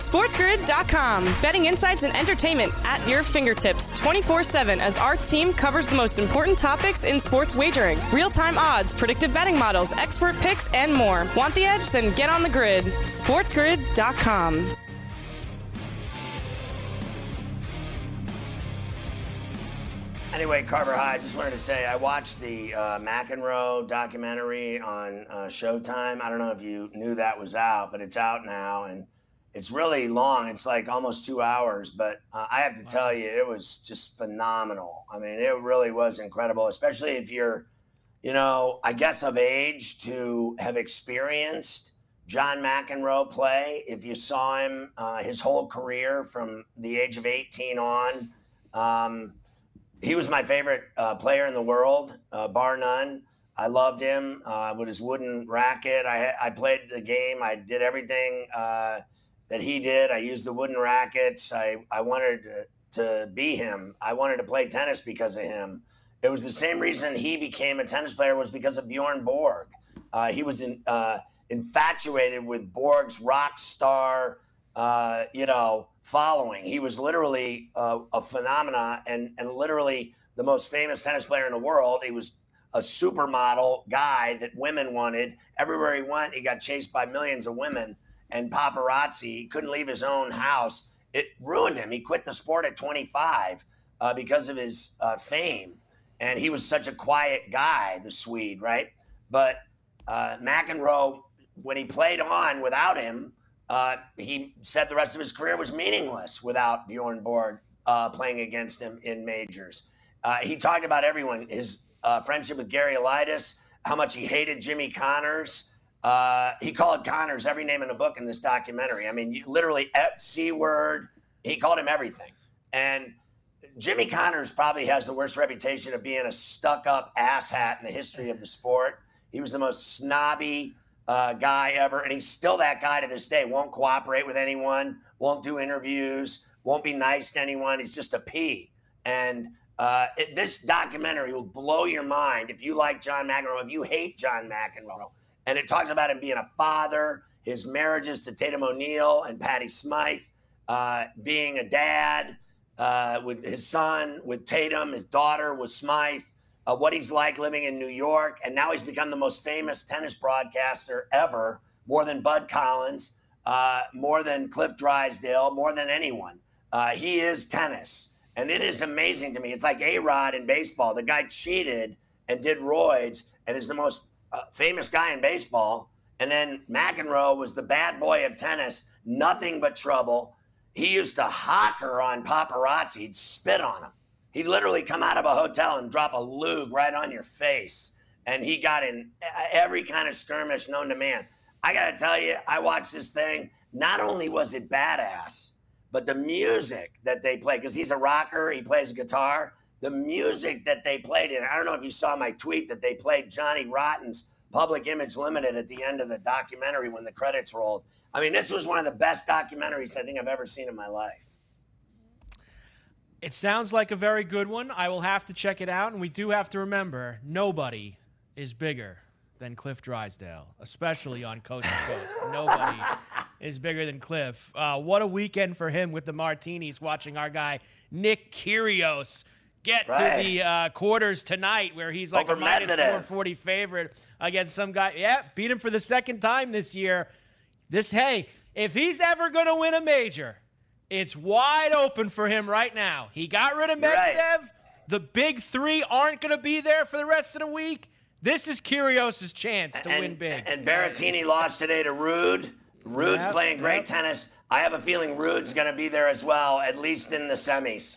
SportsGrid.com. Betting insights and entertainment at your fingertips 24 7 as our team covers the most important topics in sports wagering real time odds, predictive betting models, expert picks, and more. Want the edge? Then get on the grid. SportsGrid.com. Anyway, Carver High, I just wanted to say I watched the uh, McEnroe documentary on uh, Showtime. I don't know if you knew that was out, but it's out now. And it's really long. It's like almost two hours, but uh, I have to tell you, it was just phenomenal. I mean, it really was incredible, especially if you're, you know, I guess of age to have experienced John McEnroe play. If you saw him uh, his whole career from the age of 18 on, um, he was my favorite uh, player in the world, uh, bar none. I loved him uh, with his wooden racket. I, I played the game. I did everything uh, that he did. I used the wooden rackets. I, I wanted to, to be him. I wanted to play tennis because of him. It was the same reason he became a tennis player was because of Bjorn Borg. Uh, he was in, uh, infatuated with Borg's rock star, uh, you know, following. He was literally uh, a phenomena and, and literally the most famous tennis player in the world. He was a supermodel guy that women wanted. Everywhere he went, he got chased by millions of women and paparazzi. He couldn't leave his own house. It ruined him. He quit the sport at 25 uh, because of his uh, fame. And he was such a quiet guy, the Swede, right? But uh, McEnroe, when he played on without him, uh, he said the rest of his career was meaningless without Bjorn Borg uh, playing against him in majors. Uh, he talked about everyone, his friendship with Gerulaitis, how much he hated Jimmy Connors, uh, he called Connors every name in the book in this documentary. I mean, you, literally C word. He called him everything. And Jimmy Connors probably has the worst reputation of being a stuck up asshat in the history of the sport. He was the most snobby uh, guy ever. And he's still that guy to this day. Won't cooperate with anyone, won't do interviews, won't be nice to anyone. He's just a P. And uh, it, this documentary will blow your mind if you like John McEnroe, if you hate John McEnroe and it talks about him being a father, his marriages to Tatum O'Neal and Patty Smyth, uh, being a dad uh, with his son, with Tatum, his daughter with Smyth, uh, what he's like living in New York. And now he's become the most famous tennis broadcaster ever, more than Bud Collins, uh, more than Cliff Drysdale, more than anyone. Uh, he is tennis. And it is amazing to me. It's like A Rod in baseball. The guy cheated and did roids and is the most famous guy in baseball. And then McEnroe was the bad boy of tennis, nothing but trouble. He used to hocker on paparazzi, he'd spit on him. He'd literally come out of a hotel and drop a lug right on your face. And he got in every kind of skirmish known to man. I got to tell you, I watched this thing. Not only was it badass, but the music that they play, because he's a rocker, he plays guitar the music that they played in. I don't know if you saw my tweet that they played Johnny Rotten's Public Image Limited at the end of the documentary when the credits rolled. I mean, this was one of the best documentaries I think I've ever seen in my life. It sounds like a very good one. I will have to check it out. And we do have to remember nobody is bigger than Cliff Drysdale, especially on Coast to Coast. nobody is bigger than Cliff. Uh, what a weekend for him with the martinis, watching our guy Nick Kyrgios get right. to the uh, quarters tonight where he's like Over a minus 440 favorite against some guy. Yeah, beat him for the second time this year. This, hey, if he's ever going to win a major, it's wide open for him right now. He got rid of Medvedev. Right. The big three aren't going to be there for the rest of the week. This is Kyrgios' chance to and, win big. And Berrettini lost today to Ruud. Ruud's Yep, playing great yep. tennis. I have a feeling Ruud's going to be there as well, at least in the semis.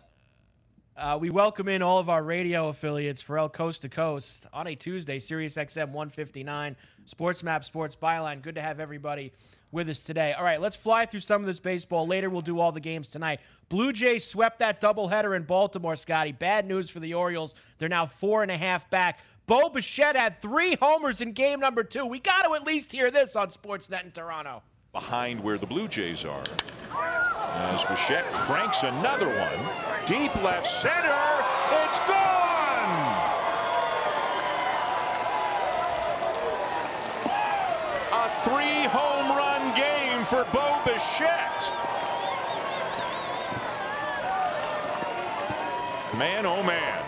Uh, we welcome in all of our radio affiliates for El Coast to Coast on a Tuesday, Sirius XM 159, Sports Map, Sports Byline. Good to have everybody with us today. All right, let's fly through some of this baseball. Later, we'll do all the games tonight. Blue Jays swept that doubleheader in Baltimore, Scotty. Bad news for the Orioles. They're now four and a half back. Bo Bichette had three homers in game number two. We got to at least hear this on Sportsnet in Toronto. behind where the Blue Jays are. As Bichette cranks another one. Deep left center. It's gone! A three home run game for Bo Bichette. Man, oh man.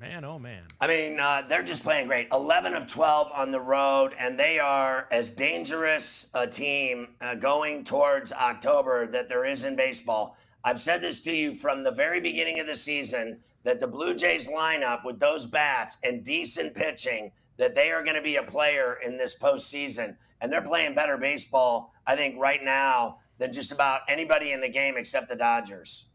Man, oh man. I mean, uh, they're just playing great. 11 of 12 on the road, and they are as dangerous a team uh, going towards October that there is in baseball. I've said this to you from the very beginning of the season that the Blue Jays lineup with those bats and decent pitching, that they are going to be a player in this postseason. And they're playing better baseball, I think, right now than just about anybody in the game except the Dodgers.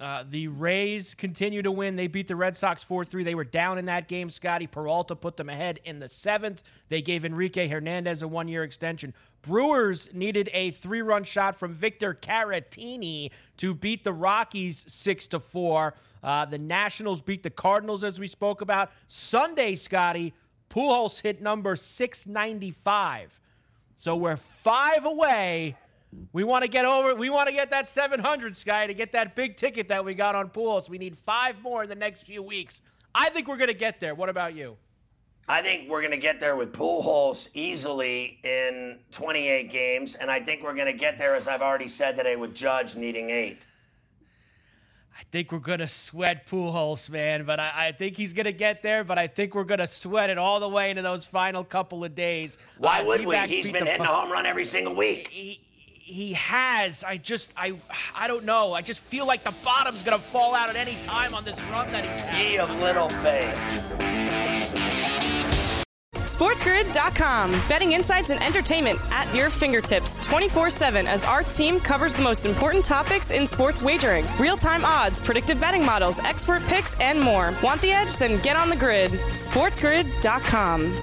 Uh, the Rays continue to win. They beat the Red Sox 4 3. They were down in that game. Scotty Peralta put them ahead in the seventh. They gave Enrique Hernandez a one year extension. Brewers needed a three run shot from Victor Caratini to beat the Rockies 6 to 4. Uh, the Nationals beat the Cardinals, as we spoke about. Sunday, Scotty, Pujols hit number 695. So we're five away. We want to get over. We want to get that 700 Sky to get that big ticket that we got on pools. We need five more in the next few weeks. I think we're going to get there. What about you? I think we're going to get there with Pujols easily in 28 games, and I think we're going to get there, as I've already said today, with Judge needing eight. I think we're going to sweat Pujols, man. But I, I think he's going to get there. But I think we're going to sweat it all the way into those final couple of days. Why Uh, would we? He's been hitting a home run every single week. he, he has. I just I I don't know. I just feel like the bottom's gonna fall out at any time on this run that he's had. Ye of little faith. SportsGrid.com. Betting insights and entertainment at your fingertips 24 7 as our team covers the most important topics in sports wagering real time odds, predictive betting models, expert picks, and more. Want the edge? Then get on the grid. SportsGrid.com.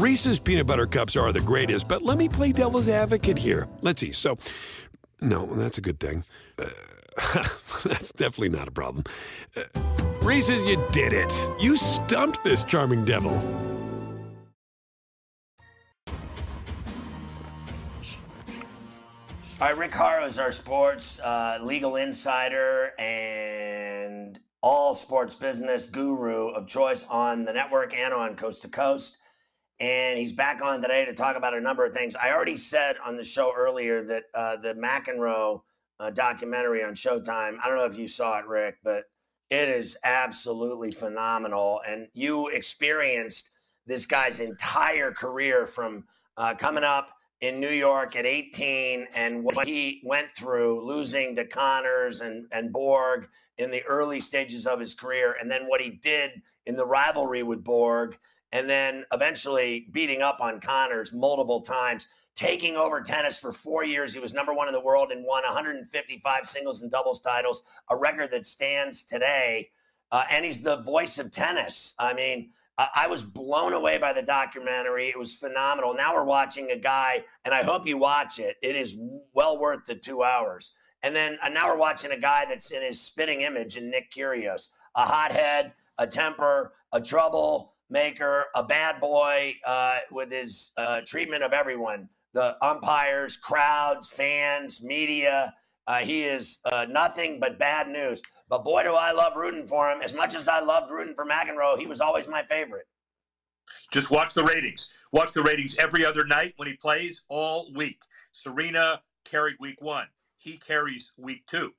Reese's peanut butter cups are the greatest, but let me play devil's advocate here. Let's see. So, no, that's a good thing. Uh, that's definitely not a problem. Uh, Reese's, you did it. You stumped this charming devil. All right, Rick Horrow is our sports uh, legal insider and all sports business guru of choice on the network and on Coast to Coast. And he's back on today to talk about a number of things. I already said on the show earlier that uh, the McEnroe uh, documentary on Showtime, I don't know if you saw it, Rick, but it is absolutely phenomenal. And you experienced this guy's entire career from uh, coming up in New York at 18 and what he went through losing to Connors and, and Borg in the early stages of his career, and then what he did in the rivalry with Borg, and then eventually beating up on Connors multiple times, taking over tennis for four years. He was number one in the world and won 155 singles and doubles titles, a record that stands today. Uh, and he's the voice of tennis. I mean, I was blown away by the documentary. It was phenomenal. Now we're watching a guy, and I hope you watch it. It is well worth the two hours. And then uh, now we're watching a guy that's in his spitting image in Nick Kyrgios, a hothead, a temper, a trouble maker, a bad boy uh, with his uh, treatment of everyone the umpires, crowds, fans, media. Uh, he is uh, nothing but bad news. But boy, do I love rooting for him. As much as I loved rooting for McEnroe, he was always my favorite. Just watch the ratings. Watch the ratings every other night when he plays all week. Serena carried week one. He carries week two.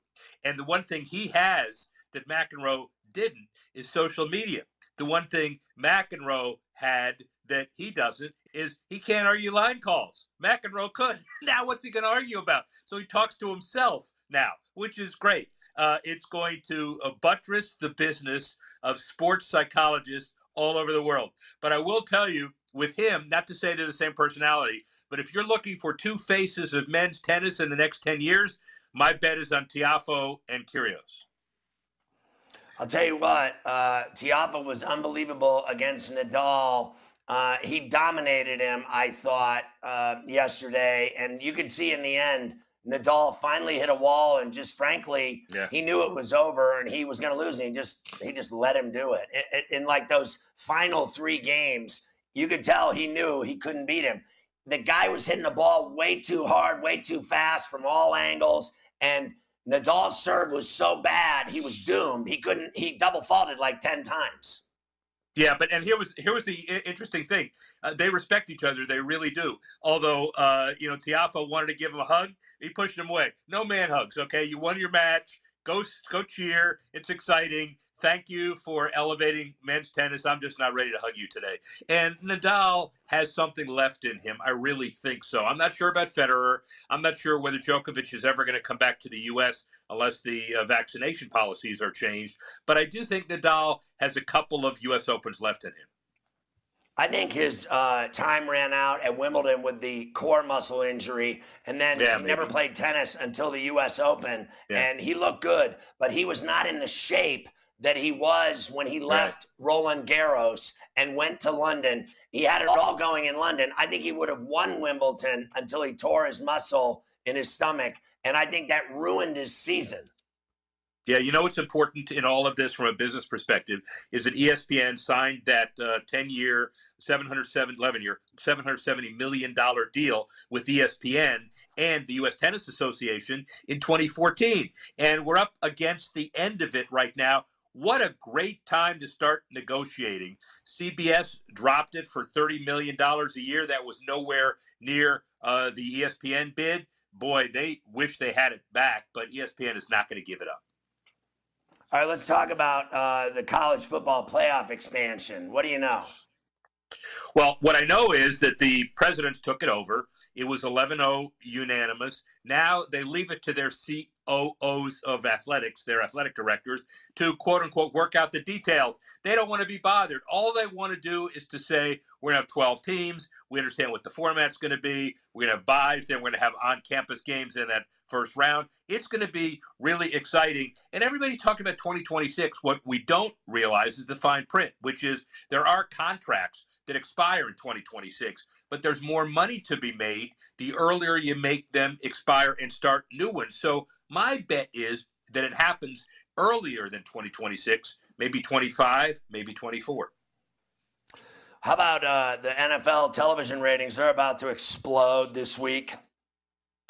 And the one thing he has that McEnroe didn't is social media. The one thing McEnroe had that he doesn't is he can't argue line calls. McEnroe could. now what's he going to argue about? So he talks to himself now, which is great. Uh, it's going to uh, buttress the business of sports psychologists all over the world. But I will tell you, with him, not to say they're the same personality, but if you're looking for two faces of men's tennis in the next 10 years, my bet is on Tiafoe and Kyrgios. I'll tell you what, uh, Tiafoe was unbelievable against Nadal. Uh, he dominated him, I thought, uh, yesterday. And you could see in the end, Nadal finally hit a wall, and just frankly, yeah. he knew it was over and he was going to lose. And he just he just let him do it. It, it. In like those final three games, you could tell he knew he couldn't beat him. The guy was hitting the ball way too hard, way too fast from all angles, and Nadal's serve was so bad he was doomed. He couldn't. He double faulted like ten times. Yeah, but and here was here was the interesting thing. Uh, they respect each other. They really do. Although, uh, you know, Tiafoe wanted to give him a hug, he pushed him away. No man hugs. Okay, you won your match. Go go cheer. It's exciting. Thank you for elevating men's tennis. I'm just not ready to hug you today. And Nadal has something left in him. I really think so. I'm not sure about Federer. I'm not sure whether Djokovic is ever going to come back to the U.S. unless the uh, vaccination policies are changed. But I do think Nadal has a couple of U.S. Opens left in him. I think his uh, time ran out at Wimbledon with the core muscle injury, and then yeah, he maybe. never played tennis until the U.S. Open, yeah. and he looked good, but he was not in the shape that he was when he left right. Roland Garros and went to London. He had it all going in London. I think he would have won Wimbledon until he tore his muscle in his stomach, and I think that ruined his season. Yeah, you know what's important in all of this from a business perspective is that ESPN signed that uh, 10-year, 707 11-year, 770 million dollar deal with ESPN and the U.S. Tennis Association in 2014, and we're up against the end of it right now. What a great time to start negotiating. CBS dropped it for $30 million a year. That was nowhere near uh, the ESPN bid. Boy, they wish they had it back, but ESPN is not going to give it up. All right, let's talk about uh, the college football playoff expansion. What do you know? Well, what I know is that the presidents took it over. It was 11 0 unanimous. Now they leave it to their COOs of athletics, their athletic directors, to quote unquote work out the details. They don't want to be bothered. All they want to do is to say, we're going to have 12 teams. We understand what the format's going to be. We're going to have buys. Then we're going to have on campus games in that first round. It's going to be really exciting. And everybody's talking about 2026. What we don't realize is the fine print, which is there are contracts that expire in 2026, but there's more money to be made the earlier you make them expire and start new ones. So my bet is that it happens earlier than 2026, maybe 25, maybe 24. How about uh, the NFL television ratings? They're about to explode this week.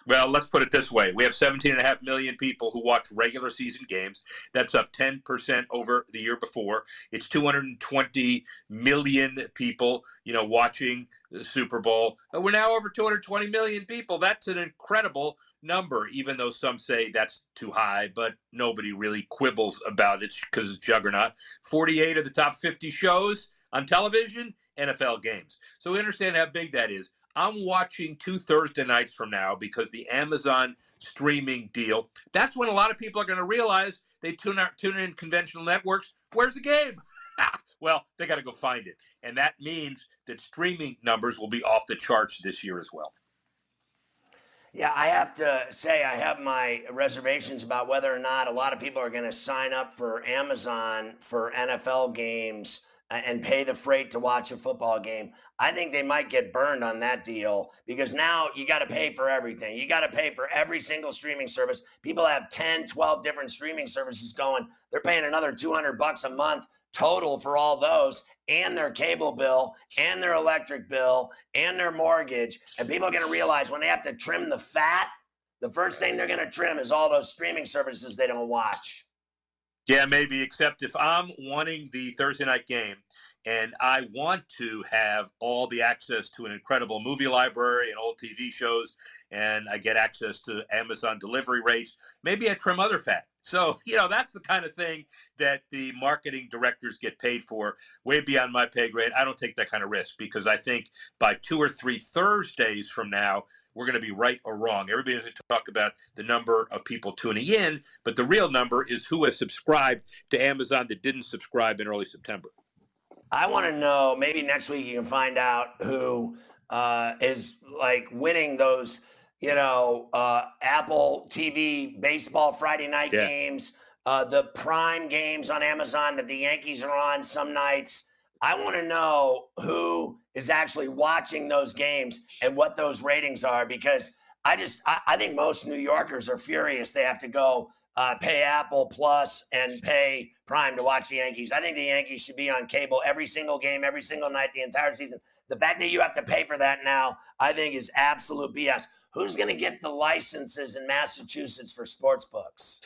Well, let's put it this way. We have 17.5 million people who watch regular season games. That's up 10% over the year before. It's 220 million people, you know, watching the Super Bowl. Uh, we're now over 220 million people. That's an incredible number, even though some say that's too high, but nobody really quibbles about it because it's juggernaut. 48 of the top 50 shows on television, NFL games. So we understand how big that is. I'm watching two Thursday nights from now because the Amazon streaming deal. That's when a lot of people are going to realize they tune out, tune in conventional networks. Where's the game? well, they got to go find it, and that means that streaming numbers will be off the charts this year as well. Yeah, I have to say I have my reservations about whether or not a lot of people are going to sign up for Amazon for NFL games uh, and pay the freight to watch a football game. I think they might get burned on that deal because now you got to pay for everything. You got to pay for every single streaming service. People have 10, 12 different streaming services going. They're paying another 200 bucks a month total for all those and their cable bill and their electric bill and their mortgage. And people are going to realize when they have to trim the fat, the first thing they're going to trim is all those streaming services they don't watch. Yeah, maybe, except if I'm wanting the Thursday night game and I want to have all the access to an incredible movie library and old TV shows, and I get access to Amazon delivery rates. Maybe I trim other fat. So, you know, that's the kind of thing that the marketing directors get paid for, way beyond my pay grade. I don't take that kind of risk because I think by two or three Thursdays from now, we're going to be right or wrong. Everybody's going to talk about the number of people tuning in, but the real number is who has subscribed to Amazon that didn't subscribe in early September. I want to know. Maybe next week you can find out who uh, is like winning those, you know, uh, Apple TV baseball Friday night yeah. games, uh, the prime games on Amazon that the Yankees are on some nights. I want to know who is actually watching those games and what those ratings are because I just I, I think most New Yorkers are furious. They have to go uh, pay Apple Plus and pay Prime to watch the Yankees. I think the Yankees should be on cable every single game, every single night, the entire season. The fact that you have to pay for that now, I think, is absolute BS. Who's going to get the licenses in Massachusetts for sports books?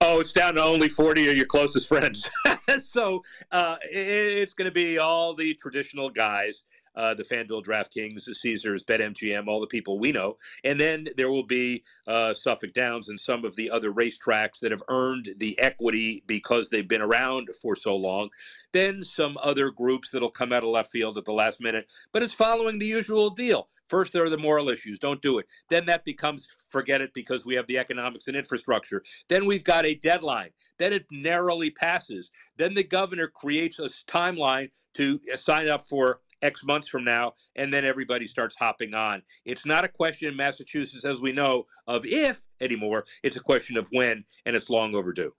Oh, it's down to only 40 of your closest friends. so uh, it's going to be all the traditional guys uh, the FanDuel, DraftKings, Caesars, BetMGM, all the people we know. And then there will be uh, Suffolk Downs and some of the other racetracks that have earned the equity because they've been around for so long. Then some other groups that'll come out of left field at the last minute. But it's following the usual deal. First, there are the moral issues. Don't do it. Then that becomes forget it because we have the economics and infrastructure. Then we've got a deadline. Then it narrowly passes. Then the governor creates a timeline to sign up for X months from now, and then everybody starts hopping on. It's not a question in Massachusetts, as we know, of if anymore. It's a question of when, and it's long overdue.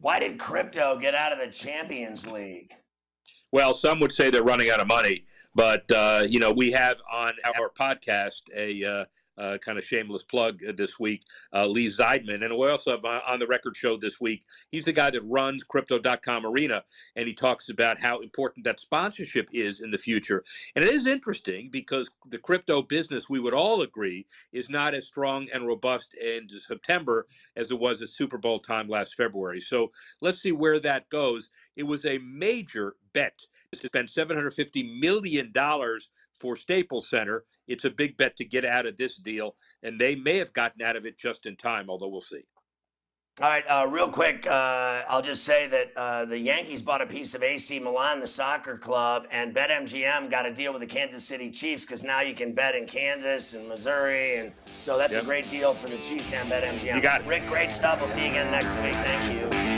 Why did crypto get out of the Champions League? Well, some would say they're running out of money, but uh, you know we have on our podcast a uh, uh, kind of shameless plug uh, this week, uh, Lee Zeidman. And we also have on the record show this week, he's the guy that runs Crypto.com Arena, and he talks about how important that sponsorship is in the future. And it is interesting because the crypto business, we would all agree, is not as strong and robust in September as it was at Super Bowl time last February. So let's see where that goes. It was a major bet to spend $750 million for Staples Center it's a big bet to get out of this deal, and they may have gotten out of it just in time, although we'll see. All right, uh, real quick, uh, I'll just say that uh, the Yankees bought a piece of AC Milan, the soccer club, and BetMGM got a deal with the Kansas City Chiefs because now you can bet in Kansas and Missouri, and so that's yep. a great deal for the Chiefs and BetMGM. You got it. Rick, great stuff. We'll see you again next week. Thank you.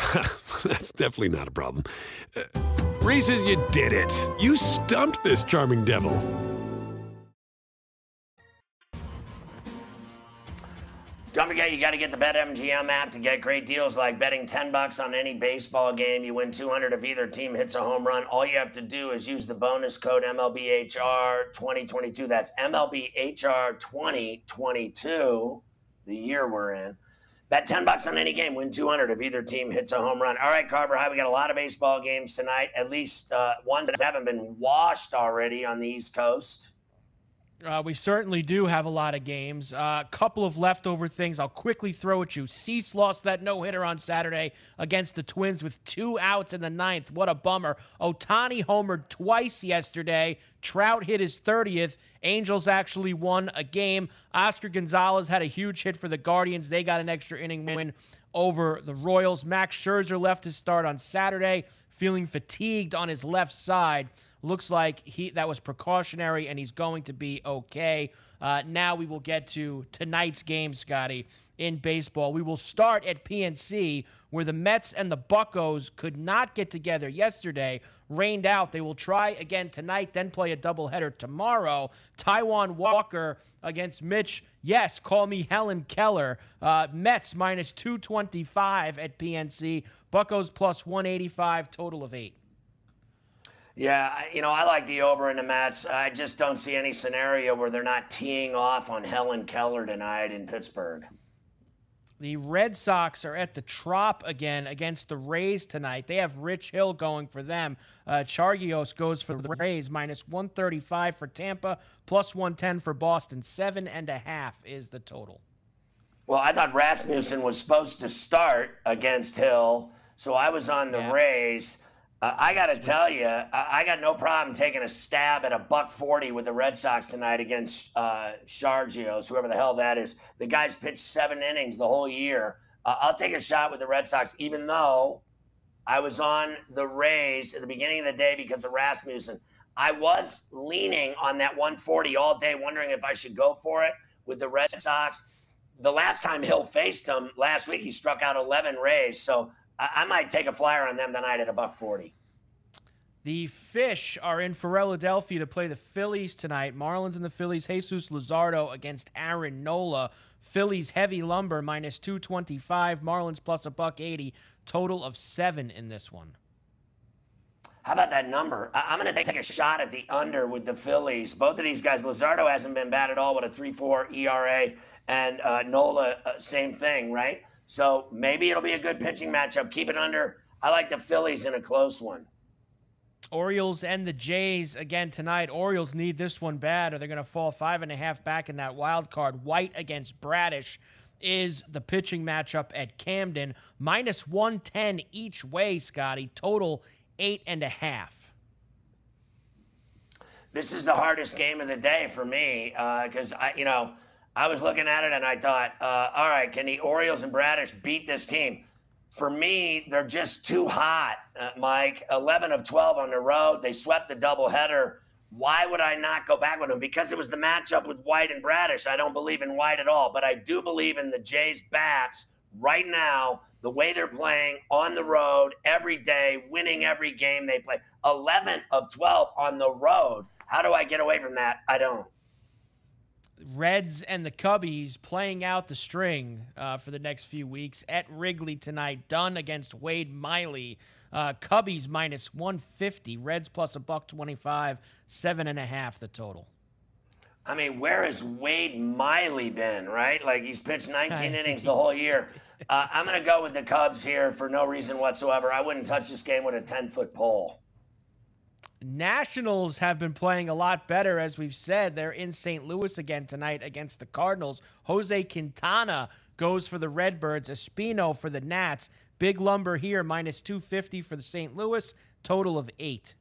That's definitely not a problem. Uh, Reese's, you did it. You stumped this charming devil. Don't forget, you got to get the BetMGM app to get great deals like betting 10 bucks on any baseball game. You win 200 if either team hits a home run. All you have to do is use the bonus code MLBHR2022. That's MLBHR2022, the year we're in. Bet 10 bucks on any game, win 200 if either team hits a home run. All right, Carver High, we got a lot of baseball games tonight, at least uh, ones that haven't been washed already on the East Coast. Uh, we certainly do have a lot of games. A uh, couple of leftover things I'll quickly throw at you. Cease lost that no hitter on Saturday against the Twins with two outs in the ninth. What a bummer. Ohtani homered twice yesterday. Trout hit his 30th. Angels actually won a game. Oscar Gonzalez had a huge hit for the Guardians. They got an extra inning win over the Royals. Max Scherzer left his start on Saturday, feeling fatigued on his left side. Looks like he that was precautionary and he's going to be okay. Uh, now we will get to tonight's game, Scotty, in baseball. We will start at PNC, where the Mets and the Buckos could not get together yesterday, rained out. They will try again tonight, then play a doubleheader tomorrow. Taijuan Walker against Mitch. Yes, call me Helen Keller. Uh, Mets minus 225 at PNC. Buckos plus 185, total of eight. Yeah, you know, I like the over in the Mets. I just don't see any scenario where they're not teeing off on Helen Keller tonight in Pittsburgh. The Red Sox are at the Trop again against the Rays tonight. They have Rich Hill going for them. Uh, Chargois goes for the Rays, minus 135 for Tampa, plus 110 for Boston. Seven and a half is the total. Well, I thought Rasmussen was supposed to start against Hill, so I was on the yeah. Rays. Uh, I got to tell you, I, I, got no problem taking a stab at a buck 40 with the Red Sox tonight against uh, Chargois, whoever the hell that is. The guy's pitched seven innings the whole year. Uh, I'll take a shot with the Red Sox, even though I was on the Rays at the beginning of the day because of Rasmussen. I was leaning on that 140 all day, wondering if I should go for it with the Red Sox. The last time Hill faced him last week, he struck out 11 Rays. So I, I might take a flyer on them tonight at a buck forty. The Fish are in Philadelphia to play the Phillies tonight. Marlins and the Phillies. Jesus Luzardo against Aaron Nola. Phillies heavy lumber minus 225. Marlins plus a buck 80. Total of seven in this one. How about that number? I- am going to take a shot at the under with the Phillies. Both of these guys, Luzardo hasn't been bad at all with a 3 4 ERA, and uh, Nola, uh, same thing, right? So maybe it'll be a good pitching matchup. Keep it under. I like the Phillies in a close one. Orioles and the Jays again tonight. Orioles need this one bad, or they're going to fall five and a half back in that wild card. White against Bradish is the pitching matchup at Camden. Minus 110 each way, Scotty. Total eight and a half. This is the hardest game of the day for me because uh, I, you know, I was looking at it and I thought, uh, all right, can the Orioles and Bradish beat this team? For me, they're just too hot, uh, Mike. 11 of 12 on the road. They swept the doubleheader. Why would I not go back with them? Because it was the matchup with White and Bradish. I don't believe in White at all, but I do believe in the Jays' bats right now, the way they're playing on the road every day, winning every game they play. 11 of 12 on the road. How do I get away from that? I don't. Reds and the Cubbies playing out the string uh, for the next few weeks at Wrigley tonight. Dunn against Wade Miley. Uh, Cubbies minus 150. Reds plus a buck 25. Seven and a half the total. I mean, where has Wade Miley been, right? Like he's pitched 19 innings the whole year. Uh, I'm going to go with the Cubs here for no reason whatsoever. I wouldn't touch this game with a 10 foot pole. Nationals have been playing a lot better, as we've said. They're in St. Louis again tonight against the Cardinals. Jose Quintana goes for the Redbirds, Espino for the Nats. Big lumber here, minus 250 for the St. Louis, total of eight.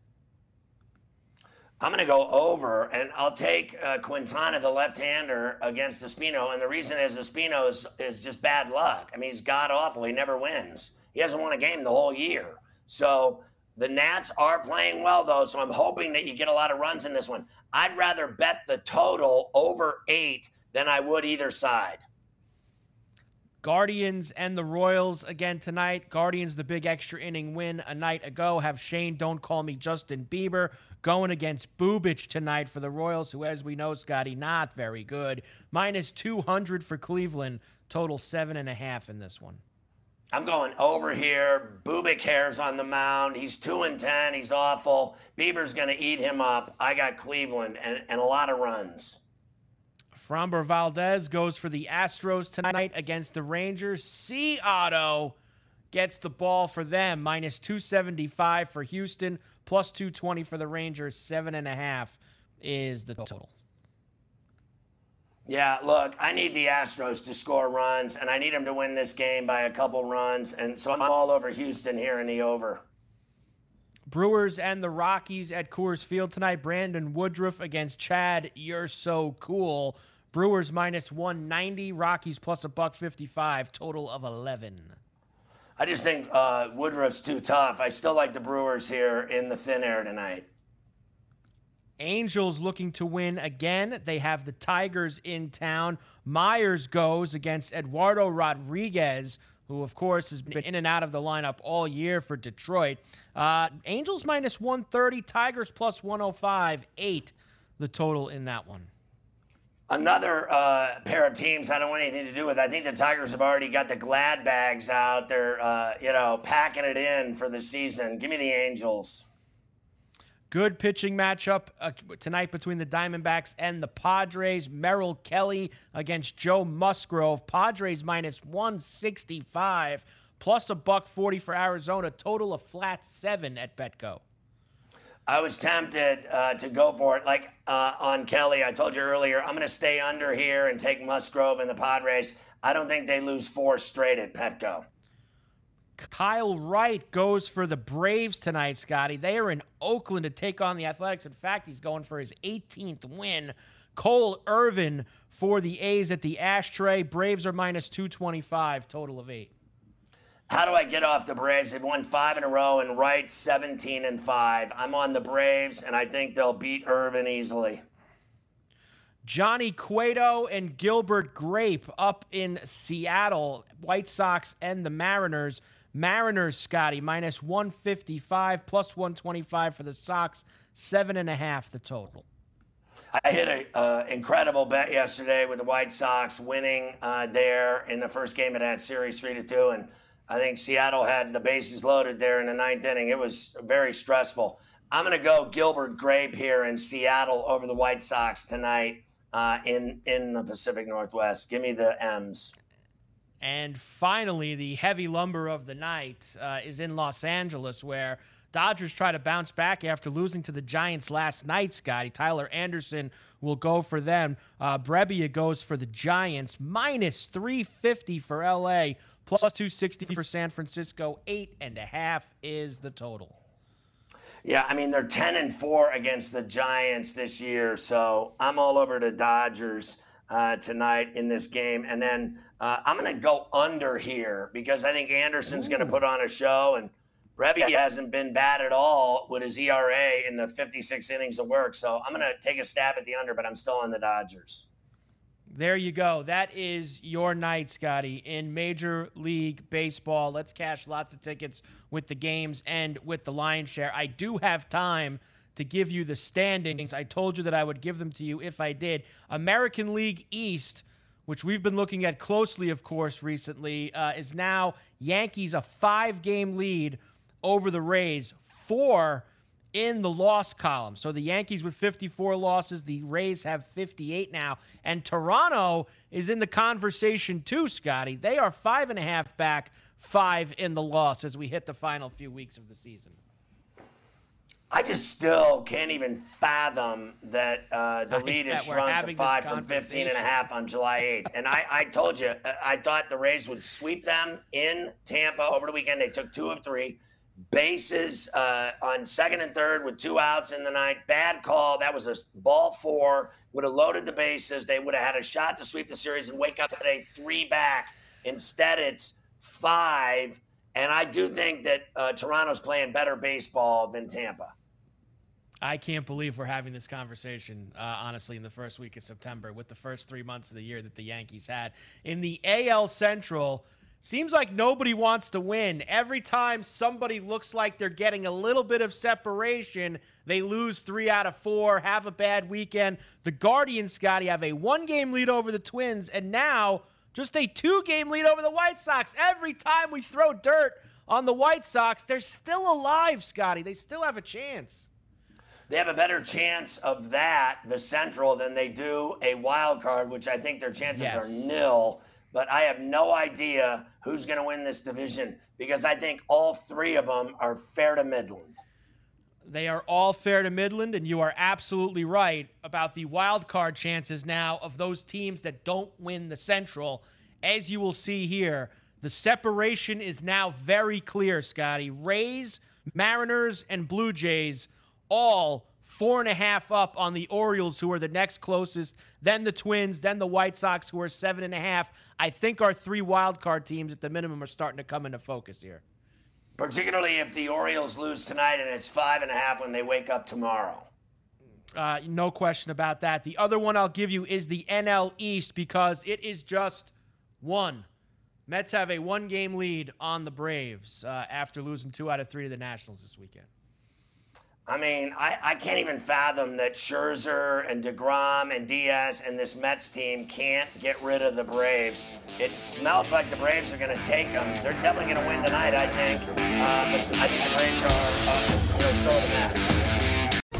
I'm going to go over, and I'll take uh, Quintana, the left-hander, against Espino. And the reason is Espino is, is just bad luck. I mean, he's god awful. He never wins. He hasn't won a game the whole year. So the Nats are playing well, though, so I'm hoping that you get a lot of runs in this one. I'd rather bet the total over eight than I would either side. Guardians and the Royals again tonight. Guardians, the big extra inning win a night ago, have Shane, don't call me Justin Bieber, going against Bubic tonight for the Royals, who, as we know, Scotty, not very good. Minus 200 for Cleveland, total seven and a half in this one. I'm going over here. Bubic hairs on the mound. He's two and ten. He's awful. Bieber's going to eat him up. I got Cleveland and, and a lot of runs. Framber Valdez goes for the Astros tonight against the Rangers. C. Otto gets the ball for them. Minus 275 for Houston, plus 220 for the Rangers. Seven and a half is the total. Yeah, look, I need the Astros to score runs, and I need them to win this game by a couple runs. And so I'm all over Houston here in the over. Brewers and the Rockies at Coors Field tonight. Brandon Woodruff against Chad. You're so cool. Brewers minus 190, Rockies plus a buck 55, total of 11. I just think uh, Woodruff's too tough. I still like the Brewers here in the thin air tonight. Angels looking to win again. They have the Tigers in town. Myers goes against Eduardo Rodriguez, who, of course, has been in and out of the lineup all year for Detroit. Uh, Angels minus 130, Tigers plus 105, 8 the total in that one. Another uh, pair of teams I don't want anything to do with. I think the Tigers have already got the glad bags out. They're, uh, you know, packing it in for the season. Give me the Angels. Good pitching matchup uh, tonight between the Diamondbacks and the Padres. Merrill Kelly against Joe Musgrove. Padres minus 165, plus a buck 40 for Arizona. Total of flat seven at Petco. I was tempted uh, to go for it, like uh, on Kelly. I told you earlier, I'm going to stay under here and take Musgrove and the Padres. I don't think they lose four straight at Petco. Kyle Wright goes for the Braves tonight, Scotty. They are in Oakland to take on the Athletics. In fact, he's going for his 18th win. Cole Irvin for the A's at the Ashtray. Braves are minus 225, total of eight. How do I get off the Braves? They've won five in a row, and Wright 17 and five. I'm on the Braves, and I think they'll beat Irvin easily. Johnny Cueto and Gilbert Grape up in Seattle. White Sox and the Mariners. Mariners, Scotty, minus 155, plus 125 for the Sox, seven and a half the total. I hit an uh, incredible bet yesterday with the White Sox winning uh, there in the first game of that series, three to two, and I think Seattle had the bases loaded there in the ninth inning. It was very stressful. I'm going to go Gilbert Grape here in Seattle over the White Sox tonight uh, in in the Pacific Northwest. Give me the M's. And finally, the heavy lumber of the night uh, is in Los Angeles, where Dodgers try to bounce back after losing to the Giants last night, Scotty. Tyler Anderson will go for them. Uh, Brebbia goes for the Giants, minus 350 for LA, plus 260 for San Francisco. Eight and a half is the total. Yeah, I mean, they're 10 and 4 against the Giants this year, so I'm all over the Dodgers uh, tonight in this game. And then uh, I'm going to go under here because I think Anderson's going to put on a show, and Brebbia hasn't been bad at all with his ERA in the 56 innings of work. So I'm going to take a stab at the under, but I'm still on the Dodgers. There you go. That is your night, Scotty, in Major League Baseball. Let's cash lots of tickets with the games and with the lion share. I do have time to give you the standings. I told you that I would give them to you if I did. American League East, which we've been looking at closely, of course, recently, uh, is now Yankees a five game lead over the Rays, four in the loss column. So the Yankees with 54 losses, the Rays have 58 now. And Toronto is in the conversation too, Scotty. They are five and a half back, five in the loss as we hit the final few weeks of the season. I just still can't even fathom that uh, the lead is shrunk to five from 15 and a half on July 8th. and I, I told you, uh, I thought the Rays would sweep them in Tampa over the weekend. They took two of three. Bases uh, on second and third with two outs in the ninth. Bad call. That was a ball four. Would have loaded the bases. They would have had a shot to sweep the series and wake up today three back. Instead, it's five. And I do think that uh, Toronto's playing better baseball than Tampa. I can't believe we're having this conversation, uh, honestly, in the first week of September with the first three months of the year that the Yankees had. In the AL Central, seems like nobody wants to win. Every time somebody looks like they're getting a little bit of separation, they lose three out of four, have a bad weekend. The Guardians, Scotty, have a one game lead over the Twins, and now just a two game lead over the White Sox. Every time we throw dirt on the White Sox, they're still alive, Scotty. They still have a chance they have a better chance of that, the Central, than they do a wild card, which I think their chances yes. are nil. But I have no idea who's going to win this division because I think all three of them are fair to Midland. They are all fair to Midland, and you are absolutely right about the wild card chances now of those teams that don't win the Central. As you will see here, the separation is now very clear, Scotty. Rays, Mariners, and Blue Jays all four and a half up on the Orioles, who are the next closest, then the Twins, then the White Sox, who are seven and a half. I think our three wild card teams at the minimum are starting to come into focus here. Particularly if the Orioles lose tonight and it's five and a half when they wake up tomorrow. Uh, no question about that. The other one I'll give you is the NL East because it is just one. Mets have a one game lead on the Braves uh, after losing two out of three to the Nationals this weekend. I mean, I, I can't even fathom that Scherzer and DeGrom and Diaz and this Mets team can't get rid of the Braves. It smells like the Braves are going to take them. They're definitely going to win tonight, I think. Uh, but I think the Braves are uh, you know, so the.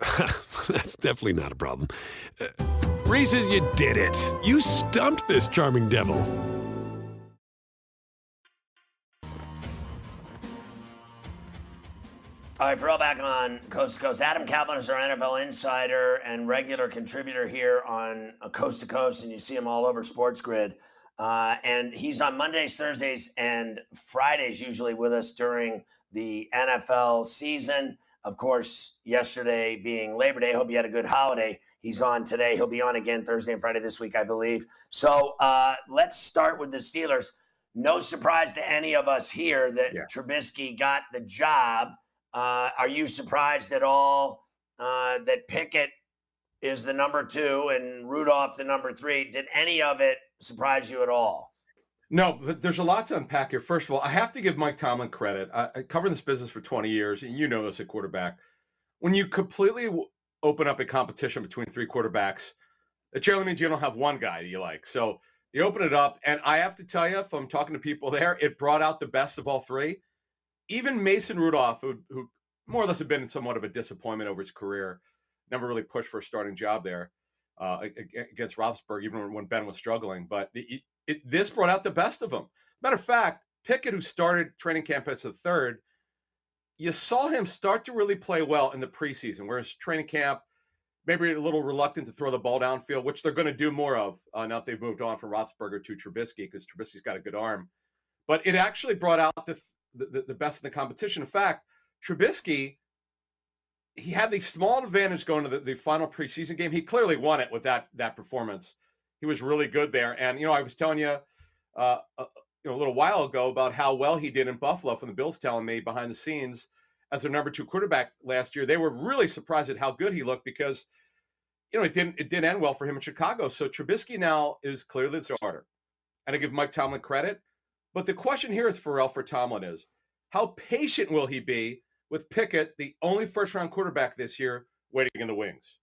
That's definitely not a problem. Uh, Reese's, you did it. You stumped this charming devil. All right, for all back on Coast to Coast, Adam Kaplan is our NFL insider and regular contributor here on Coast to Coast, and you see him all over Sports Grid. Uh, and he's on Mondays, Thursdays, and Fridays usually with us during the NFL season. Of course, yesterday being Labor Day, hope you had a good holiday. He's on today. He'll be on again Thursday and Friday this week, I believe. So uh, let's start with the Steelers. No surprise to any of us here that yeah. Trubisky got the job. Uh, are you surprised at all uh, that Pickett is the number two and Rudolph the number three? Did any of it surprise you at all? No, but there's a lot to unpack here. First of all, I have to give Mike Tomlin credit. I, I covered this business for 20 years, and you know this at quarterback. When you completely open up a competition between three quarterbacks, it generally means you don't have one guy that you like. So you open it up, and I have to tell you, if I'm talking to people there, it brought out the best of all three. Even Mason Rudolph, who, who more or less had been somewhat of a disappointment over his career, never really pushed for a starting job there uh, against Roethlisberger, even when Ben was struggling. But it, this brought out the best of him. Matter of fact, Pickett, who started training camp as the third, you saw him start to really play well in the preseason, whereas training camp, maybe a little reluctant to throw the ball downfield, which they're going to do more of uh, now that they've moved on from Roethlisberger to Trubisky because Trubisky's got a good arm. But it actually brought out the, the, the best in the competition. In fact, Trubisky, he had the small advantage going to the, the final preseason game. He clearly won it with that that performance he was really good there. And you know, I was telling you, uh, a, you know, a little while ago about how well he did in Buffalo from the Bills telling me behind the scenes as their number two quarterback last year. They were really surprised at how good he looked because you know it didn't it didn't end well for him in Chicago. So Trubisky now is clearly the starter, and I give Mike Tomlin credit. But the question here is for for Tomlin is how patient will he be with Pickett, the only first round quarterback this year, waiting in the wings?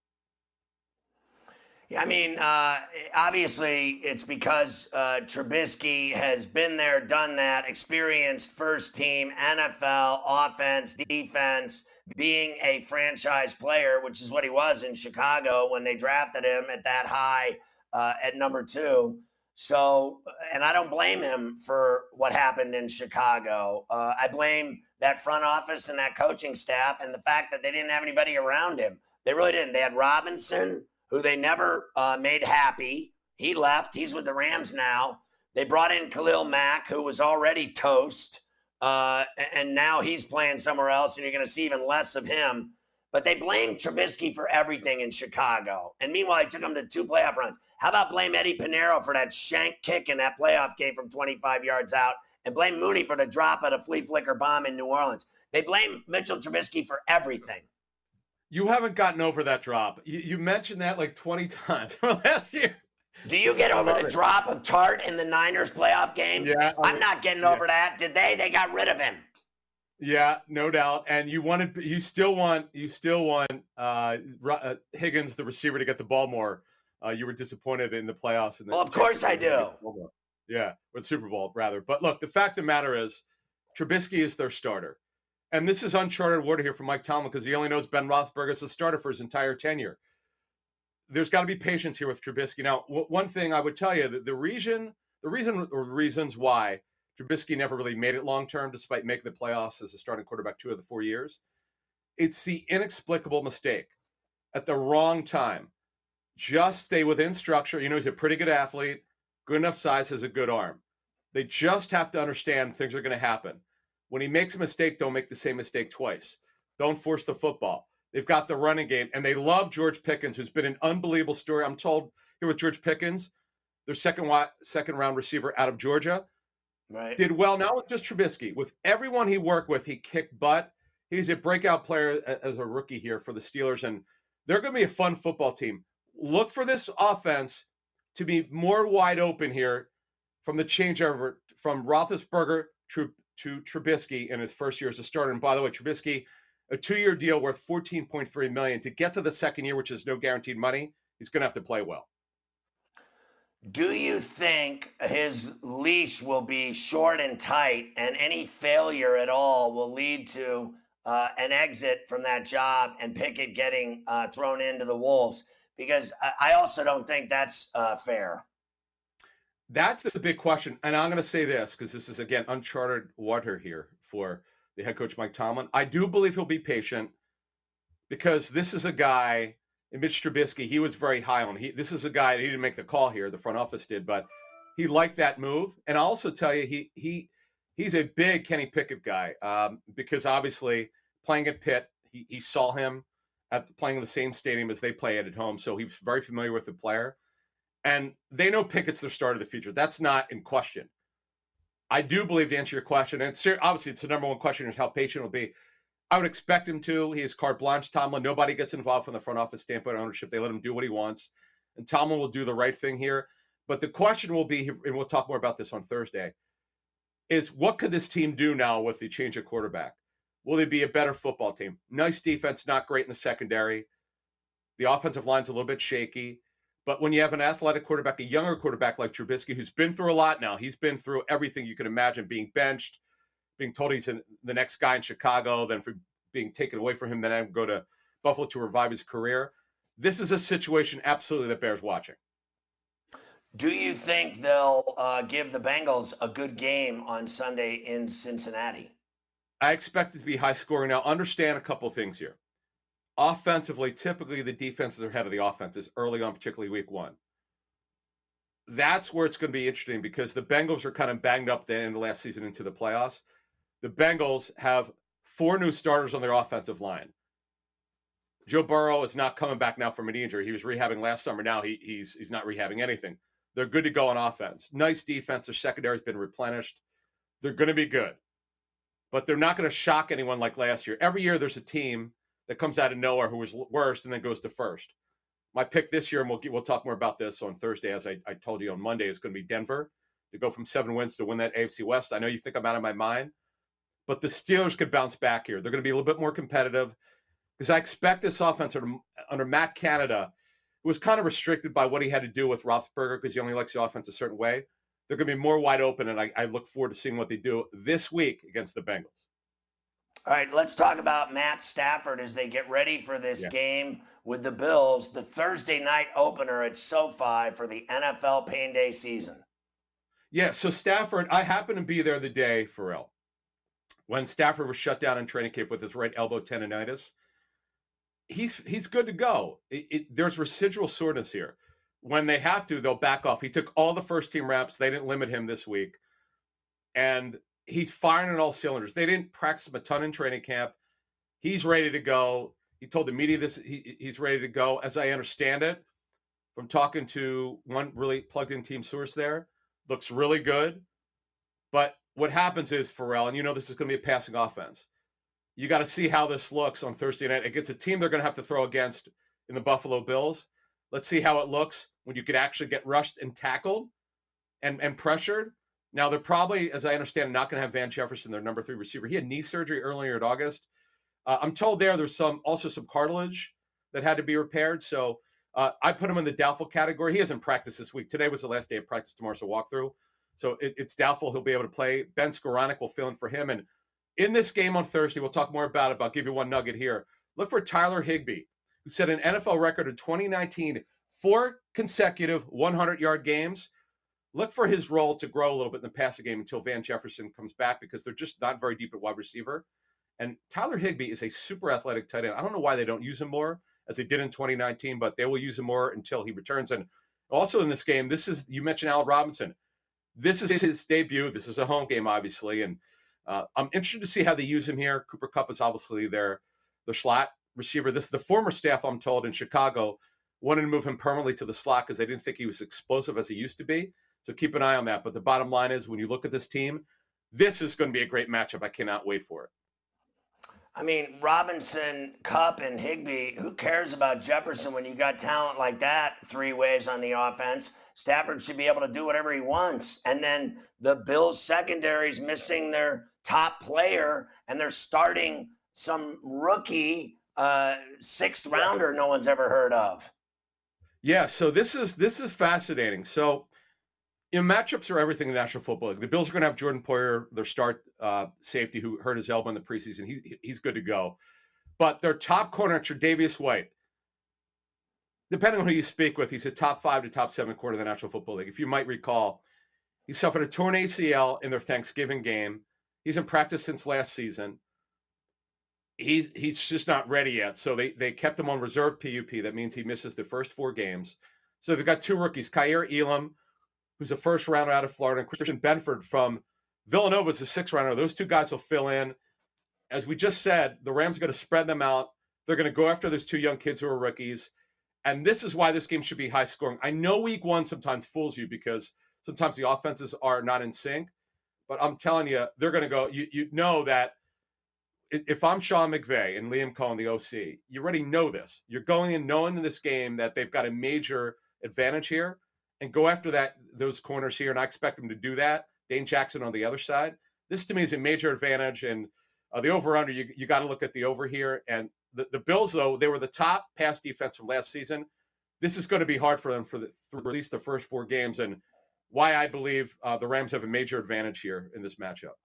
I mean, uh, obviously, it's because uh, Trubisky has been there, done that, experienced first team NFL offense, defense, being a franchise player, which is what he was in Chicago when they drafted him at that high uh, at number two. So, and I don't blame him for what happened in Chicago. Uh, I blame that front office and that coaching staff and the fact that they didn't have anybody around him. They really didn't. They had Robinson who they never uh, made happy. He left. He's with the Rams now. They brought in Khalil Mack, who was already toast, uh, and now he's playing somewhere else, and you're going to see even less of him. But they blame Trubisky for everything in Chicago. And meanwhile, he took him to two playoff runs. How about blame Eddy Piñeiro for that shank kick in that playoff game from 25 yards out? And blame Mooney for the drop of the flea flicker bomb in New Orleans. They blame Mitchell Trubisky for everything. You haven't gotten over that drop. You, you mentioned that like 20 times last year. Do you get over the it. drop of Tartt in the Niners playoff game? Yeah. I'm not getting yeah. over that. Did they? They got rid of him. Yeah, no doubt. And you wanted, you still want, you still want uh, uh, Higgins, the receiver, to get the ball more. Uh, you were disappointed in the playoffs. In the well, of course I do. Yeah, with Super Bowl rather. But look, the fact of the matter is, Trubisky is their starter and this is uncharted water here for Mike Tomlin because he only knows Ben Roethlisberger as a starter for his entire tenure. There's got to be patience here with Trubisky. Now, w- one thing I would tell you that the reason, the reason or reasons why Trubisky never really made it long term, despite making the playoffs as a starting quarterback two of the four years, it's the inexplicable mistake at the wrong time. Just stay within structure. You know, he's a pretty good athlete, good enough size, has a good arm. They just have to understand things are going to happen when he makes a mistake, don't make the same mistake twice. Don't force the football. They've got the running game, and they love George Pickens, who's been an unbelievable story. I'm told here with George Pickens, their second second round receiver out of Georgia, right. did well. Now with just Trubisky, with everyone he worked with, he kicked butt. He's a breakout player as a rookie here for the Steelers, and they're going to be a fun football team. Look for this offense to be more wide open here from the changeover from Roethlisberger to to Trubisky in his first year as a starter. And by the way, Trubisky, a two-year deal worth 14.3 million. To get to the second year, which is no guaranteed money, he's going to have to play well. Do you think his leash will be short and tight, and any failure at all will lead to uh, an exit from that job and Pickett getting uh, thrown into the Wolves? Because I also don't think that's uh, fair. That's the big question. And I'm going to say this because this is, again, uncharted water here for the head coach, Mike Tomlin. I do believe he'll be patient because this is a guy, Mitch Trubisky, he was very high on. He, this is a guy, that he didn't make the call here, the front office did, but he liked that move. And I'll also tell you, he, he, he's a big Kenny Pickett guy um, because obviously playing at Pitt, he, he saw him at playing in the same stadium as they play at at home. So he's very familiar with the player and they know Pickett's their start of the future. That's not in question. I do believe to answer your question, and obviously it's the number one question is how patient will be. I would expect him to. He has carte blanche. Tomlin, nobody gets involved from the front office standpoint ownership. They let him do what he wants, and Tomlin will do the right thing here. But the question will be, and we'll talk more about this on Thursday, is what could this team do now with the change of quarterback? Will they be a better football team? Nice defense, not great in the secondary. The offensive line's a little bit shaky. But when you have an athletic quarterback, a younger quarterback like Trubisky, who's been through a lot now, he's been through everything you can imagine being benched, being told he's in, the next guy in Chicago, then for being taken away from him, then I go to Buffalo to revive his career. This is a situation absolutely that bears watching. Do you think they'll uh, give the Bengals a good game on Sunday in Cincinnati? I expect it to be high scoring. Now, understand a couple things here offensively, typically the defenses are ahead of the offenses early on, particularly week one. That's where it's going to be interesting because the Bengals are kind of banged up the end of the last season into the playoffs. The Bengals have four new starters on their offensive line. Joe Burrow is not coming back now from an injury. He was rehabbing last summer. Now he, he's he's not rehabbing anything. They're good to go on offense. Nice defense. Their secondary's been replenished. They're going to be good, but they're not going to shock anyone like last year. Every year, there's a team that comes out of nowhere who was worst and then goes to first. My pick this year, and we'll get, we'll talk more about this on Thursday, as I, I told you on Monday, is going to be Denver to go from seven wins to win that AFC West. I know you think I'm out of my mind, but the Steelers could bounce back here. They're going to be a little bit more competitive because I expect this offense under, under Matt Canada, who was kind of restricted by what he had to do with Roethlisberger because he only likes the offense a certain way. They're going to be more wide open, and I, I look forward to seeing what they do this week against the Bengals. All right, let's talk about Matt Stafford as they get ready for this yeah. game with the Bills, the Thursday night opener at SoFi for the NFL Pain Day season. Yeah, so Stafford, I happened to be there the day, Ferrall, when Stafford was shut down in training camp with his right elbow tendonitis. He's he's good to go. It, it, there's residual soreness here. When they have to, they'll back off. He took all the first team reps. They didn't limit him this week, and he's firing on all cylinders. They didn't practice him a ton in training camp. He's ready to go. He told the media this. He, he's ready to go. As I understand it, from talking to one really plugged in team source there, looks really good. But what happens is Ferrall, and you know this is going to be a passing offense. You got to see how this looks on Thursday night. It gets a team they're going to have to throw against in the Buffalo Bills. Let's see how it looks when you could actually get rushed and tackled and, and pressured. Now they're probably, as I understand, not going to have Van Jefferson, their number three receiver. He had knee surgery earlier in August. Uh, I'm told there there's some also some cartilage that had to be repaired. So uh, I put him in the doubtful category. He hasn't practiced this week. Today was the last day of practice. Tomorrow's a walkthrough. So it, it's doubtful he'll be able to play. Ben Skowronek will fill in for him. And in this game on Thursday, we'll talk more about it, but I'll give you one nugget here. Look for Tyler Higbee, who set an NFL record in 2019, four consecutive 100 yard games. Look for his role to grow a little bit in the passing game until Van Jefferson comes back because they're just not very deep at wide receiver. And Tyler Higbee is a super athletic tight end. I don't know why they don't use him more as they did in 2019, but they will use him more until he returns. And also in this game, this is you mentioned Al Robinson. This is his debut. This is a home game, obviously, and uh, I'm interested to see how they use him here. Cooper Kupp is obviously their the slot receiver. This the former staff, I'm told, in Chicago wanted to move him permanently to the slot because they didn't think he was explosive as he used to be. So keep an eye on that. But the bottom line is, when you look at this team, this is going to be a great matchup. I cannot wait for it. I mean, Robinson, Kupp, and Higbee, who cares about Jefferson when you got talent like that three ways on the offense? Stafford should be able to do whatever he wants. And then the Bills secondary's missing their top player and they're starting some rookie uh, sixth rounder no one's ever heard of. Yeah, so this is this is fascinating. So you know, matchups are everything in the National Football League. The Bills are going to have Jordan Poyer, their start uh, safety, who hurt his elbow in the preseason. He, he's good to go. But their top corner, Tre'Davious White, depending on who you speak with, he's a top five to top seven corner in the National Football League. If you might recall, he suffered a torn ACL in their Thanksgiving game. He's in practice since last season. He's he's just not ready yet. So they they kept him on reserve PUP. That means he misses the first four games. So they've got two rookies, Kaiir Elam who's a first rounder out of Florida, and Christian Benford from Villanova is a six rounder. Those two guys will fill in. As we just said, the Rams are going to spread them out. They're going to go after those two young kids who are rookies. And this is why this game should be high scoring. I know week one sometimes fools you because sometimes the offenses are not in sync. But I'm telling you, they're going to go. You, you know that if I'm Sean McVay and Liam Coen, the OC, you already know this. You're going in knowing in this game that they've got a major advantage here and go after that those corners here, and I expect them to do that. Dane Jackson on the other side. This to me is a major advantage, and uh, the over under you you got to look at the over here. And the, the Bills though they were the top pass defense from last season. This is going to be hard for them for the, for at least the first four games, and why I believe uh, the Rams have a major advantage here in this matchup.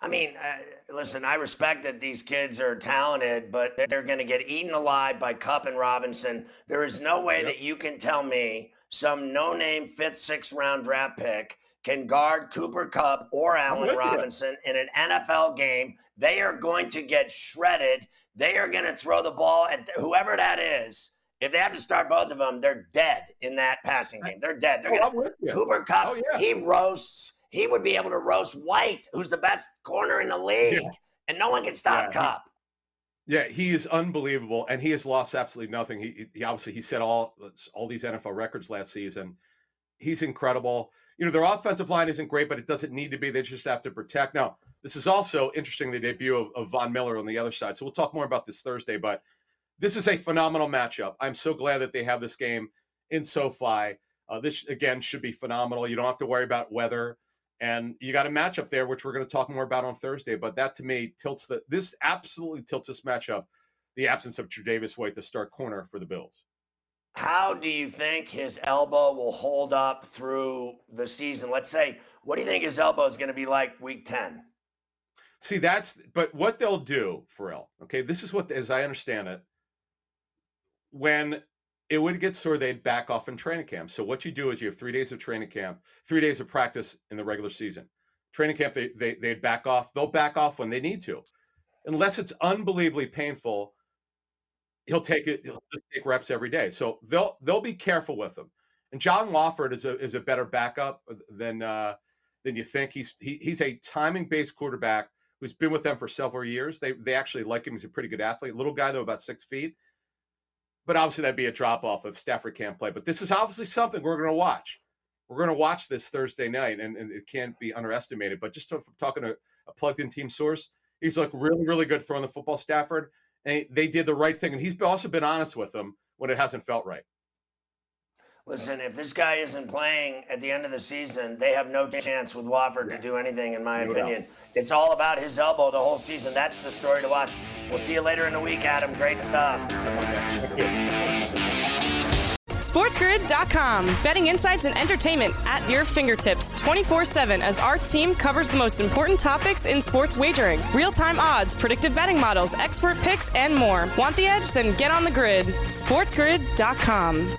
I mean, uh, listen, I respect that these kids are talented, but they're going to get eaten alive by Kupp and Robinson. There is no way yep. that you can tell me some no name fifth, sixth round draft pick can guard Cooper Kupp or Allen Robinson you. in an NFL game. They are going to get shredded. They are going to throw the ball at whoever that is. If they have to start both of them, they're dead in that passing game. They're dead. They're oh, gonna, Cooper Kupp, oh, yeah. he roasts. He would be able to roast White, who's the best corner in the league, yeah. and no one can stop yeah, Kupp. Yeah, he is unbelievable, and he has lost absolutely nothing. He, he obviously he set all all these NFL records last season. he's incredible. You know, their offensive line isn't great, but it doesn't need to be. They just have to protect. Now, this is also interesting the debut of, of Von Miller on the other side. So we'll talk more about this Thursday, but this is a phenomenal matchup. I'm so glad that they have this game in SoFi. Uh, this again should be phenomenal. You don't have to worry about weather, and you got a matchup there, which we're going to talk more about on Thursday. But that to me tilts the this absolutely tilts this matchup. The absence of Tre'Davious White, the start corner for the Bills. How do you think his elbow will hold up through the season? Let's say, what do you think his elbow is going to be like week 10? See, that's, but what they'll do, Ferrall, okay, this is what, as I understand it, when it would get sore, they'd back off in training camp. So what you do is you have three days of training camp, three days of practice in the regular season. Training camp, they, they, they'd back off. They'll back off when they need to. Unless it's unbelievably painful, he'll take it. He'll take reps every day. So they'll they'll be careful with him. And John Wolford is a is a better backup than uh, than you think. He's he, he's a timing based quarterback who's been with them for several years. They they actually like him. He's a pretty good athlete. Little guy though, about six feet. But obviously that'd be a drop off if Stafford can't play. But this is obviously something we're going to watch. We're going to watch this Thursday night, and, and it can't be underestimated. But just to, talking to a plugged in team source, he's like really really good throwing the football. Stafford and they did the right thing. And he's also been honest with them when it hasn't felt right. Listen, if this guy isn't playing at the end of the season, they have no chance with Wolford to do anything, in my no opinion. Doubt. It's all about his elbow the whole season. That's the story to watch. We'll see you later in the week, Adam. Great stuff. SportsGrid.com. Betting insights and entertainment at your fingertips 24 7 as our team covers the most important topics in sports wagering real time odds, predictive betting models, expert picks, and more. Want the edge? Then get on the grid. SportsGrid.com.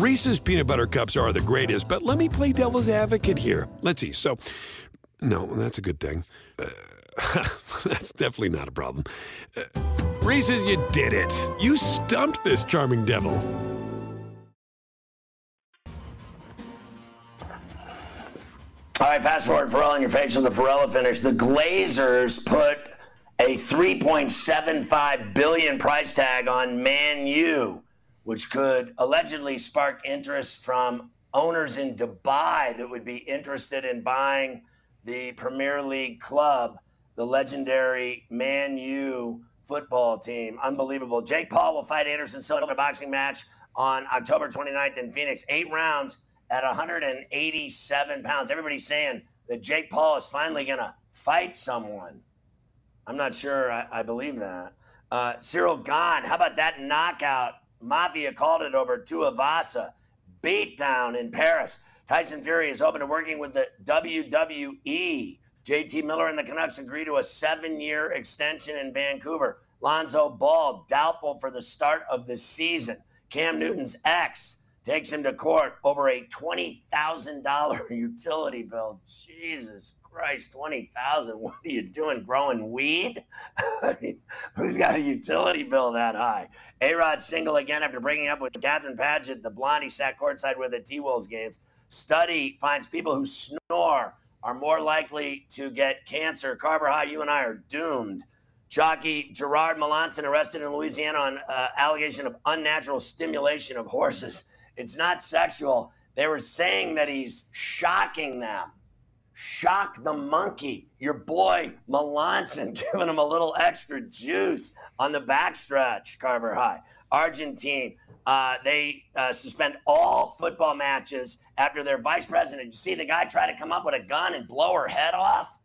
Reese's peanut butter cups are the greatest, but let me play devil's advocate here. Let's see. So, no, that's a good thing. Uh, That's definitely not a problem. Uh, Reese's, you did it. You stumped this charming devil. All right, fast forward Ferrall on your face on the Ferrall finish. The Glazers put a 3.75 billion price tag on Man U, which could allegedly spark interest from owners in Dubai that would be interested in buying the Premier League club the legendary Man U football team. Unbelievable. Jake Paul will fight Anderson Silva in a boxing match on October 29th in Phoenix. Eight rounds at 187 pounds. Everybody's saying that Jake Paul is finally going to fight someone. I'm not sure I, I believe that. Uh, Ciryl Gane, how about that knockout? Mafia called it over Tuivasa. Beatdown in Paris. Tyson Fury is open to working with the WWE. JT Miller and the Canucks agree to a seven year extension in Vancouver. Lonzo Ball, doubtful for the start of the season. Cam Newton's ex takes him to court over a $20,000 utility bill. Jesus Christ, 20000 What are you doing, growing weed? who's got a utility bill that high? A Rod single again after breaking up with Kathryne Padgett, the blondie sat courtside with at T Wolves games. Study finds people who snore are more likely to get cancer. Carver High, you and I are doomed. Jockey Gerard Melancon arrested in Louisiana on uh, allegation of unnatural stimulation of horses. It's not sexual. They were saying that he's shocking them. Shock the monkey. Your boy Melancon giving him a little extra juice on the backstretch, Carver High. Argentine. Uh, they uh, suspend all football matches after their vice president. You see the guy try to come up with a gun and blow her head off?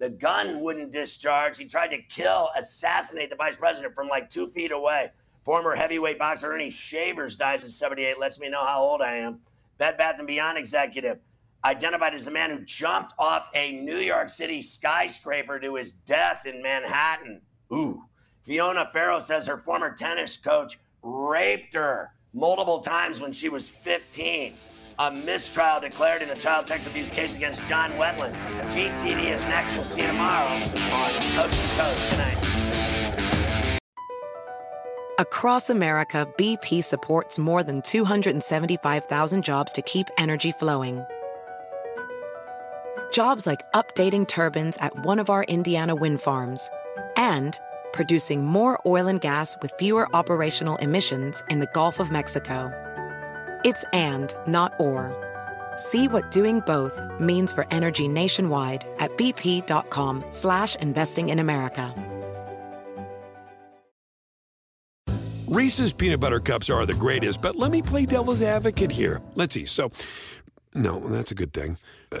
The gun wouldn't discharge. He tried to kill, assassinate the vice president from like two feet away. Former heavyweight boxer Ernie Shavers dies at 78. Lets me know how old I am. Bed Bath & Beyond executive identified as a man who jumped off a New York City skyscraper to his death in Manhattan. Ooh. Fiona Ferro says her former tennis coach raped her multiple times when she was 15. A mistrial declared in the child sex abuse case against John Wetteland. GTD is next. We'll see you tomorrow on Coast to Coast. tonight. Across America, BP supports more than 275,000 jobs to keep energy flowing. Jobs like updating turbines at one of our Indiana wind farms and producing more oil and gas with fewer operational emissions in the Gulf of Mexico. It's and, not or. See what doing both means for energy nationwide at bp.com slash investing in America. Reese's peanut butter cups are the greatest, but let me play devil's advocate here. Let's see. So, no, that's a good thing. Uh,